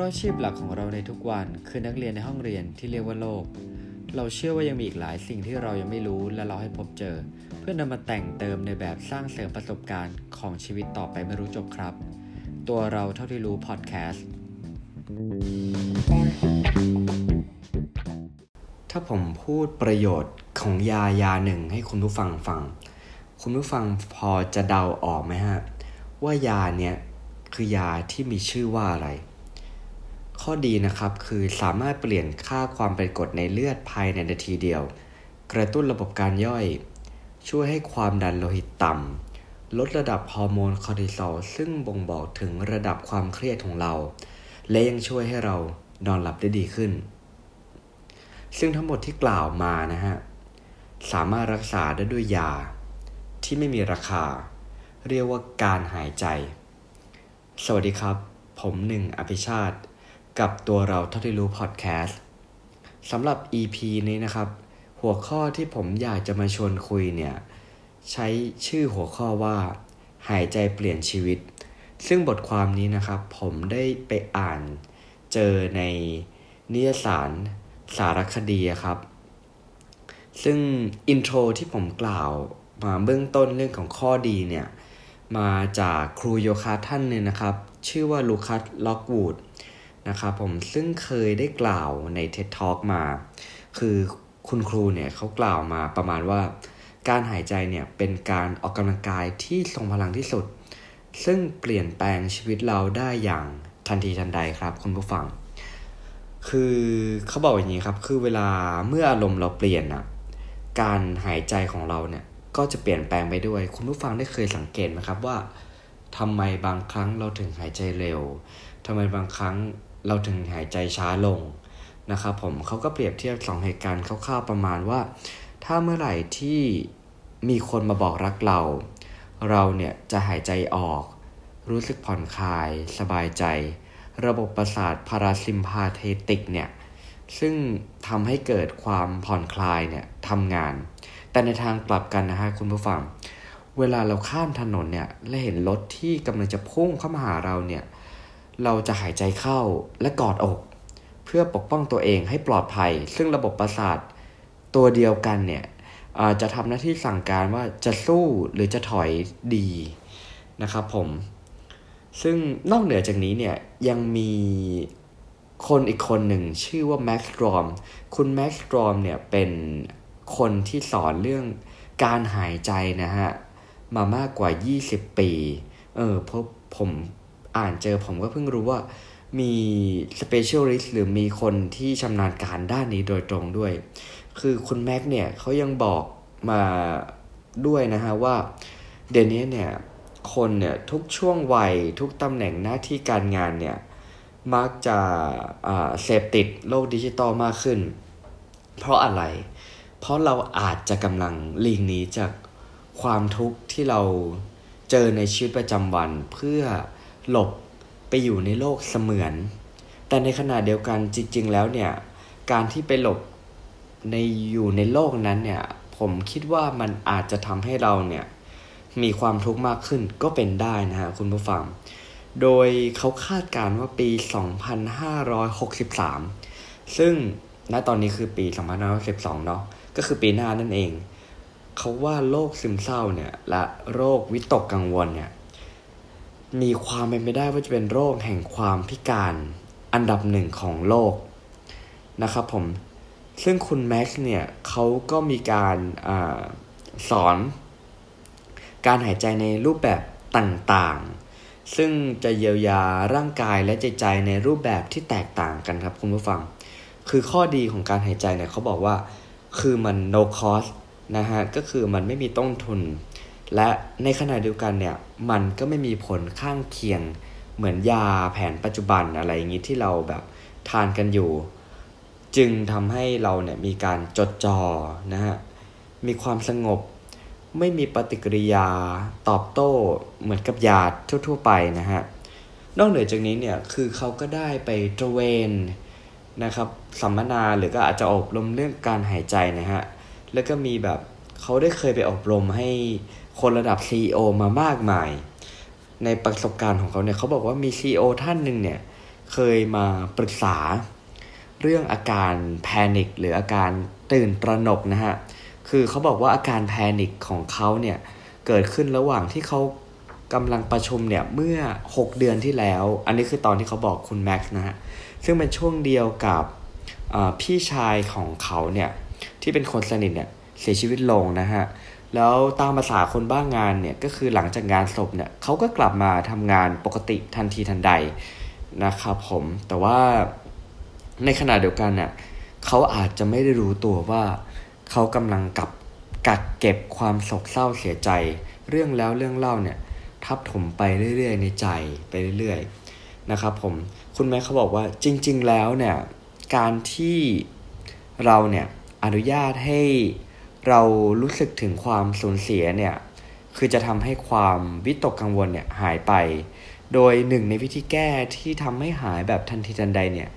ราะอาชีพหลักของเราในทุกวันคือนักเรียนในห้องเรียนที่เรียกว่าโลก เราเชื่อว่ายังมีอีกหลายสิ่งที่เรายังไม่รู้และเราให้พบเจอ เพื่อนำมาแต่งเติมในแบบสร้างเสริมประสบการณ์ของชีวิตต่อไปไม่รู้จบครับ ตัวเราเท่าที่รู้พอดแคสต์ถ้าผมพูดประโยชน์ของยายาหนึ่งให้คุณผู้ฟังฟัง คุณผู้ฟังพอจะเดาออกไหมฮะ ว่ายาเนี้ยคือยาที่มีชื่อว่าอะไร ข้อดีนะครับคือสามารถเปลี่ยนค่าความเป็นกรดในเลือดภายในนาทีเดียว กระตุ้นระบบการย่อย ช่วยให้ความดันโลหิตต่ำ ลดระดับฮอร์โมนคอร์ติซอลซึ่งบ่งบอกถึงระดับความเครียดของเรา และยังช่วยให้เรานอนหลับได้ดีขึ้น ซึ่งทั้งหมดที่กล่าวมานะฮะ สามารถรักษาได้ด้วยยา ที่ไม่มีราคา เรียกว่าการหายใจ สวัสดีครับ ผมหนึ่งอภิชาติ กับตัวเราเท่าที่รู้พอดแคสต์สำหรับ EP นี้นะครับ หัวข้อที่ผมอยากจะมาชวนคุยเนี่ย ใช้ชื่อหัวข้อว่า หายใจเปลี่ยนชีวิต ซึ่งบทความนี้นะครับ ผมได้ไปอ่านเจอในนิยสารสารคดีครับ ซึ่งอินโทรที่ผมกล่าวมาเบื้องต้นเรื่องของข้อดีเนี่ย มาจากครูโยคะท่านหนึ่งนะครับ ชื่อว่าลูคัสล็อกวูด นะครับผมซึ่งเคยได้กล่าวใน TED Talk มา คือคุณครูเนี่ยเขากล่าวมาประมาณว่า การหายใจเนี่ยเป็นการออกกำลังกายที่ทรงพลังที่สุด ซึ่งเปลี่ยนแปลงชีวิตเราได้อย่างทันทีทันใดครับคุณผู้ฟัง คือเขาบอกอย่างนี้ครับ คือเวลาเมื่ออารมณ์เราเปลี่ยนอะการหายใจของเราเนี่ยก็จะเปลี่ยนแปลงไปด้วย คุณผู้ฟังได้เคยสังเกตไหมครับว่าทำไมบางครั้งเราถึงหายใจเร็วทำไมบางครั้ง เราถึงหายใจช้าลงนะครับผมเขาก็เปรียบเทียบสองเหตุการณ์คร่าวๆประมาณว่า ถ้าเมื่อไหร่ที่มีคนมาบอกรักเรา เราเนี่ยจะหายใจออก รู้สึกผ่อนคลาย สบายใจ ระบบประสาทพาราซิมพาเทติกเนี่ยซึ่งทำให้เกิดความผ่อนคลายเนี่ยทำงาน แต่ในทางกลับกันนะฮะคุณผู้ฟัง เวลาเราข้ามถนนเนี่ยและเห็นรถที่กำลังจะพุ่งเข้ามาหาเราเนี่ย เราจะหายใจเข้าและกอดอก เพื่อปกป้องตัวเองให้ปลอดภัย ซึ่งระบบประสาทตัวเดียวกันเนี่ยจะทำหน้าที่สั่งการว่าจะสู้หรือจะถอยดีนะครับผม ซึ่งนอกเหนือจากนี้เนี่ยยังมีคนอีกคนหนึ่งชื่อว่าแม็กซ์รอมคุณแม็กซ์รอมเนี่ยเป็นคนที่สอนเรื่องการหายใจนะฮะ มามากกว่า 20 ปี เออเพราะผม อ่านเจอผมก็เพิ่งรู้ว่ามี specialist หรือมีคนที่ชำนาญการด้านนี้โดยตรงด้วย คือคุณแม็กเนี่ยเขายังบอกมาด้วยนะฮะว่าเดี๋ยวนี้เนี่ยคนเนี่ยทุกช่วงวัยทุกตำแหน่งหน้าที่การงานเนี่ยมักจะเสพติดโลกดิจิตอลมากขึ้น เพราะอะไร เพราะเราอาจจะกำลังหลีกหนีจากความทุกข์ที่เราเจอในชีวิตประจำวันเพื่อ หลบไปอยู่ในโลกเสมือน แต่ในขณะเดียวกันจริง ๆ แล้วเนี่ยการที่ไปหลบในอยู่ในโลกนั้นเนี่ยผมคิดว่ามันอาจจะทำให้เราเนี่ยมีความทุกข์มากขึ้นก็เป็นได้นะฮะคุณผู้ฟัง โดยเขาคาดการณ์ว่าปี 2563 ซึ่งณตอนนี้คือปี 2562เนาะก็คือปีหน้านั่นเอง เขาว่าโรคซึมเศร้าเนี่ยและโรควิตกกังวลเนี่ย มีความเป็นไปได้ว่าจะเป็นโรคแห่งความพิการอันดับหนึ่งของโลกนะครับผม ซึ่งคุณแม็กซ์เนี่ยเขาก็มีการอสอน การหายใจในรูปแบบต่างๆ ซึ่งจะเยียวยาร่างกายและใจใจในรูปแบบที่แตกต่างกันครับคุณผู้ฟัง คือข้อดีของการหายใจเนี่ยเขาบอกว่า คือมัน no cost นะฮะ ก็คือมันไม่มีต้นทุน และในขณะเดียวกันเนี่ยมันก็ไม่มีผลข้างเคียงเหมือนยาแผนปัจจุบันอะไรอย่างนี้ที่เราแบบทานกันอยู่ จึงทำให้เราเนี่ยมีการจดจอ่อนะฮะมีความสงบ ไม่มีปฏิกิริยาตอบโต้เหมือนกับยาทั่ว ๆ ไปนะฮะนอกเหนือจากนี้เนี่ยคือเขาก็ได้ไปตระเวนนะครับสัมมนาหรือก็อาจจะอบรมเรื่องการหายใจนะฮะแล้วก็มีแบบ เขาได้เคยไปอบรมให้คนระดับ CEO มามากมาย ในประสบการณ์ของเขาเนี่ยเขาบอกว่ามี CEO ท่านหนึ่งเนี่ยเคยมาปรึกษา เรื่องอาการแพนิคหรืออาการตื่นตระหนกนะฮะ คือเขาบอกว่าอาการแพนิคของเขาเนี่ยเกิดขึ้นระหว่างที่เขากำลังประชุมเนี่ยเมื่อ 6 เดือนที่แล้ว อันนี้คือตอนที่เขาบอกคุณแม็กซ์นะฮะ ซึ่งเป็นช่วงเดียวกับพี่ชายของเขาเนี่ยที่เป็นคนสนิทเนี่ย เสียชีวิตลงนะฮะแล้วตามภาษาคนบ้างงานเนี่ยก็คือหลังจากงานศพเนี่ยเขาก็กลับมาทำงานปกติทันทีทันใดนะครับผมแต่ว่าในขณะเดียวกันเนี่ยเขาอาจจะไม่ได้รู้ตัวว่าเขากำลังกับกักเก็บความโศกเศร้าเสียใจ เรื่องแล้วเรื่องเล่าเนี่ยทับถมไปเรื่อยๆ ในใจไปเรื่อยๆนะครับผมคุณแม่เขาบอกว่าจริง ๆ แล้วเนี่ยการที่เราเนี่ยอนุญาตให้ เรารู้สึกถึงความสูญเสียเนี่ยคือจะทำให้ความวิตกกังวลเนี่ยหายไป โดยหนึ่งในวิธีแก้ที่ทำให้หายแบบทันทีทันใดเนี่ย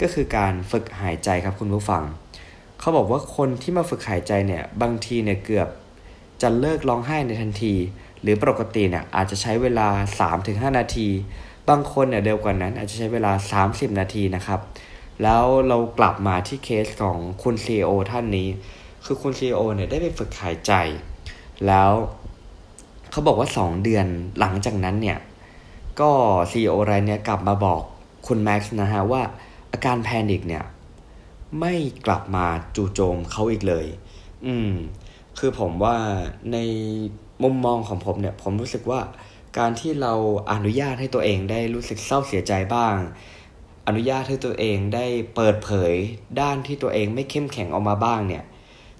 ก็คือการฝึกหายใจครับคุณผู้ฟัง เขาบอกว่าคนที่มาฝึกหายใจเนี่ยบางทีเนี่ยเกือบจะเลิกร้องไห้ในทันที หรือปกติเนี่ยอาจจะใช้เวลา 3-5 นาที บางคนเนี่ยเร็วกว่านั้นอาจจะใช้เวลา 30 นาทีนะครับ แล้วเรากลับมาที่เคสของคุณ CEO ท่านนี้ คือคุณ CEO เนี่ยได้ไปฝึกหายใจ แล้วเขาบอกว่า 2 เดือนหลังจากนั้นเนี่ย ก็ CEO รายเนี้ยกลับมาบอกคุณแม็กซ์นะฮะว่าอาการแพนิคเนี่ย ไม่กลับมาจู่โจมเขาอีกเลย อืม คือผมว่าในมุมมองของผมเนี่ย ผมรู้สึกว่าการที่เราอนุญาตให้ตัวเองได้รู้สึกเศร้าเสียใจบ้าง อนุญาตให้ตัวเองได้เปิดเผยด้านที่ตัวเองไม่เข้มแข็งออกมาบ้างเนี่ย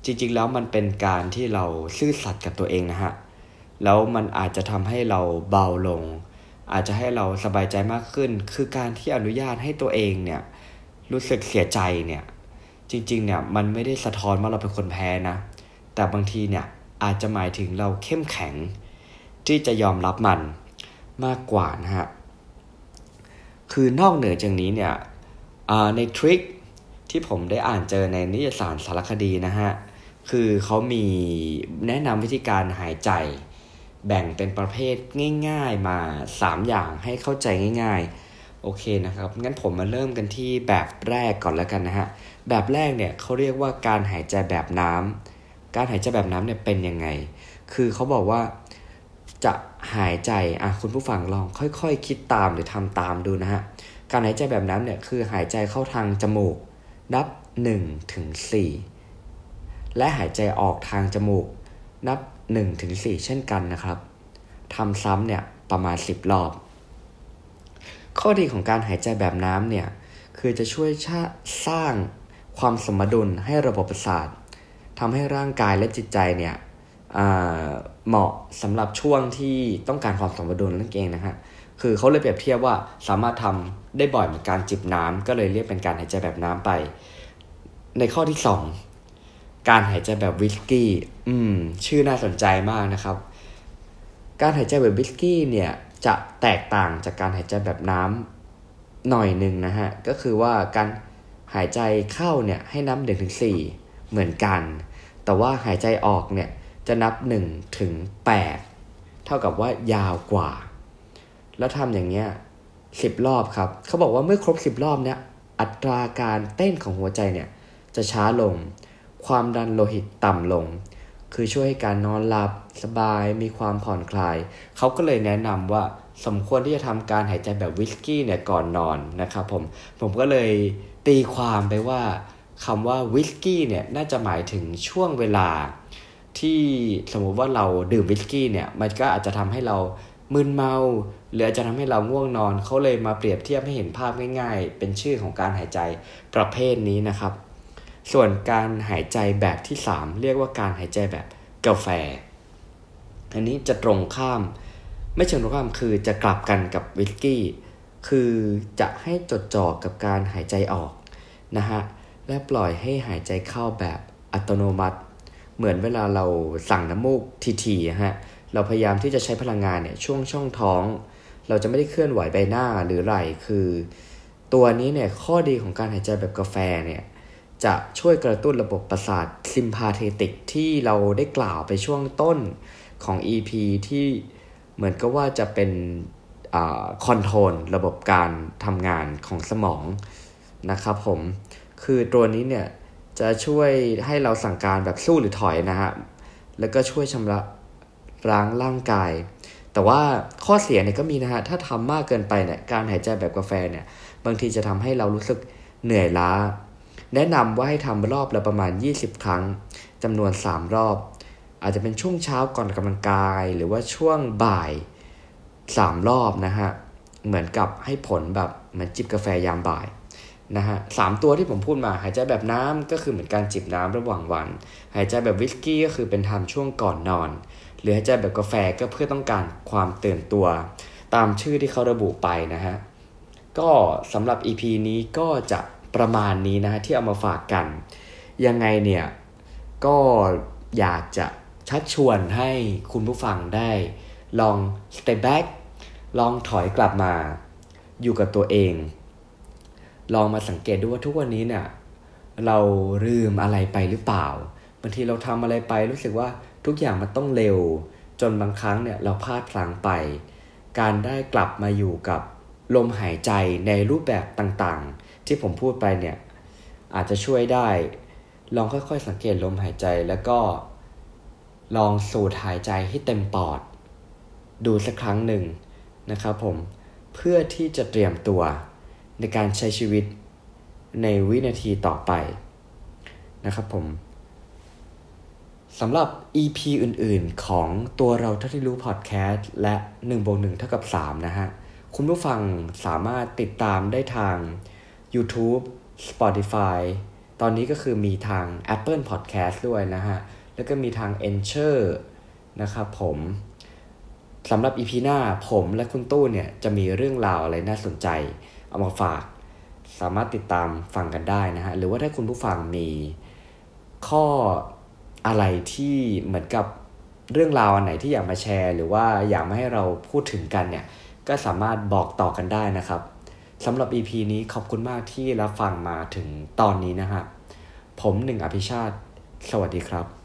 จริงๆ แล้วมันเป็นการที่เราซื่อสัตย์กับตัวเองนะฮะ แล้วมันอาจจะทำให้เราเบาลง อาจจะให้เราสบายใจมากขึ้น คือการที่อนุญาตให้ตัวเองเนี่ยรู้สึกเสียใจเนี่ยจริงๆเนี่ยมันไม่ได้สะท้อนว่าเราเป็นคนแพ้นะ แต่บางทีเนี่ยอาจจะหมายถึงเราเข้มแข็ง ที่จะยอมรับมันมากกว่านะฮะ คือนอกเหนือจากนี้เนี่ยในทริคที่ผมได้อ่านเจอในนิยสารสารคดีนะฮะ คือเขามีแนะนำวิธีการหายใจ แบ่งเป็นประเภทง่ายๆมา 3 อย่างให้เข้าใจง่ายๆ โอเคนะครับ งั้นผมมาเริ่มกันที่แบบแรกก่อนแล้วกันนะฮะ แบบแรกเนี่ยเขาเรียกว่าการหายใจแบบน้ำการหายใจแบบน้ำเนี่ยเป็นยังไง คือเขาบอกว่าจะหายใจ อะคุณผู้ฟังลองค่อยๆคคิดตามหรือทำตามดูนะฮะ การหายใจแบบน้ำเนี่ยคือหายใจเข้าทางจมูก นับ1ถึง4 และหายใจออกทางจมูก นับ1ถึง4เช่นกันนะครับทำซ้ำเนี่ยประมาณ 10 รอบ ข้อดีของการหายใจแบบน้ำเนี่ยคือจะช่วยสร้างความสมดุลให้ระบบประสาททำให้ร่างกายและจิตใจเนี่ยเหมาะสำหรับช่วงที่ต้องการความสมดุลนั่นเองนะฮะคือเขาเลยเปรียบเทียบว่าสามารถทำได้บ่อยเหมือนการจิบน้ำก็เลยเรียกเป็นการหายใจแบบน้ำไป ในข้อที่ 2 การหายใจแบบวิสกี้ อืม ชื่อน่าสนใจมากนะครับ การหายใจแบบวิสกี้เนี่ยจะแตกต่างจากการหายใจแบบน้ำหน่อยหนึ่งนะฮะ ก็คือว่าการหายใจเข้าเนี่ยให้นับหนึ่งถึงสี่เหมือนกัน แต่ว่าหายใจออกเนี่ยจะนับหนึ่งถึงแปดเท่ากับว่ายาวกว่า แล้วทำอย่างเงี้ยสิบรอบครับ เขาบอกว่าเมื่อครบสิบรอบเนี่ยอัตราการเต้นของหัวใจเนี่ยจะช้าลง ความดันโลหิตต่ำลง คือช่วยให้การนอนหลับสบายมีความผ่อนคลาย เขาก็เลยแนะนำว่าสมควรที่จะทำการหายใจแบบวิสกี้เนี่ยก่อนนอนนะครับผม ผมก็เลยตีความไปว่าคำว่าวิสกี้เนี่ยน่าจะหมายถึงช่วงเวลา ที่สมมุติว่าเราดื่มวิสกี้เนี่ยมันก็อาจจะทำให้เรามึนเมาหรืออาจจะทำให้เราง่วงนอนเขาเลยมาเปรียบเทียบให้เห็นภาพง่าย ๆ เป็นชื่อของการหายใจประเภทนี้นะครับ ส่วนการหายใจแบบที่ 3 เรียกว่าการหายใจแบบกาแฟ อันนี้จะตรงข้าม ไม่เชิงตรงข้ามคือจะกลับกันกับวิสกี้ คือจะให้จดจ่อกับการหายใจออกนะฮะ และปล่อยให้หายใจเข้าแบบอัตโนมัติ เหมือนเวลาเราสั่งน้ำมูกทีๆฮะ เราพยายามที่จะใช้พลังงานเนี่ยช่วงช่องท้อง เราจะไม่ได้เคลื่อนไหวใบหน้าหรือไหล่ คือ ตัวนี้เนี่ยข้อดีของการหายใจแบบกาแฟเนี่ย จะช่วยกระตุ้นระบบประสาทซิมพาเทติกที่เราได้กล่าวไปช่วงต้นของ EP ที่เหมือนก็ว่าจะเป็นคอนโทรลระบบการทำงานของสมองนะครับผม คือตัวนี้เนี่ยจะช่วยให้เราสั่งการแบบสู้หรือถอยนะฮะ แล้วก็ช่วยชำระล้างร่างกาย แต่ว่าข้อเสียเนี่ยก็มีนะฮะ ถ้าทำมากเกินไปเนี่ย การหายใจแบบกาแฟเนี่ย บางทีจะทำให้เรารู้สึกเหนื่อยล้า แนะนำว่าให้ทำรอบละประมาณ 20 ครั้งจำนวน 3 รอบ อาจจะเป็นช่วงเช้าก่อนกำลังกาย หรือว่าช่วงบ่าย 3 รอบนะฮะ เหมือนกับให้ผลแบบเหมือนจิบกาแฟยามบ่ายนะฮะสามตัวที่ผมพูดมาหายใจแบบน้ำก็คือเหมือนการจิบน้ำระหว่างวัน หายใจแบบวิสกี้ก็คือเป็นทำช่วงก่อนนอน หรือหายใจแบบกาแฟก็เพื่อต้องการความตื่นตัว ตามชื่อที่เขาระบุไปนะฮะ ก็สำหรับ EP นี้ก็จะ ประมาณนี้นะฮะที่เอามาฝากกัน ยังไงเนี่ยก็อยากจะชักชวนให้คุณผู้ฟังได้ลอง step back ลองถอยกลับมาอยู่กับตัวเอง ลองมาสังเกตดูว่าทุกวันนี้เนี่ยเราลืมอะไรไปหรือเปล่าบางทีเราทำอะไรไปรู้สึกว่าทุกอย่างมันต้องเร็ว จนบางครั้งเนี่ยเราพลาดพลั้งไป การได้กลับมาอยู่กับลมหายใจในรูปแบบต่างๆ ที่ผมพูดไปเนี่ย อาจจะช่วยได้ ลองค่อยๆสังเกตลมหายใจแล้วก็ ลองสูดหายใจให้เต็มปอด ดูสักครั้งหนึ่งนะครับผมเพื่อที่จะเตรียมตัวในการใช้ชีวิตในวินาทีต่อไปนะครับผมสำหรับ EP อื่นๆ ของตัวเราท่าที่รู้พอดแคสต์และ1บวก1เท่ากับ3นะฮะ คุณผู้ฟังสามารถติดตามได้ทาง YouTube Spotify ตอนนี้ก็คือมีทาง Apple Podcast ด้วยนะฮะ แล้วก็มีทาง e n c h o r นะครับผมสำหรับ EP หน้าผมและคุณตู้เนี่ย จะมีเรื่องราวอะไรน่าสนใจ เอามาฝาก สามารถติดตามฟังกันได้นะฮะ หรือว่าถ้าคุณผู้ฟังมีข้ออะไรที่เหมือนกับเรื่องราวอันไหนที่อยากมาแชร์ หรือว่าอยากมาให้เราพูดถึงกันเนี่ย ก็สามารถบอกต่อกันได้นะครับ สำหรับ EP นี้ขอบคุณมากที่รับฟังมาถึงตอนนี้นะฮะ ผมหนึ่งอภิชาติ สวัสดีครับ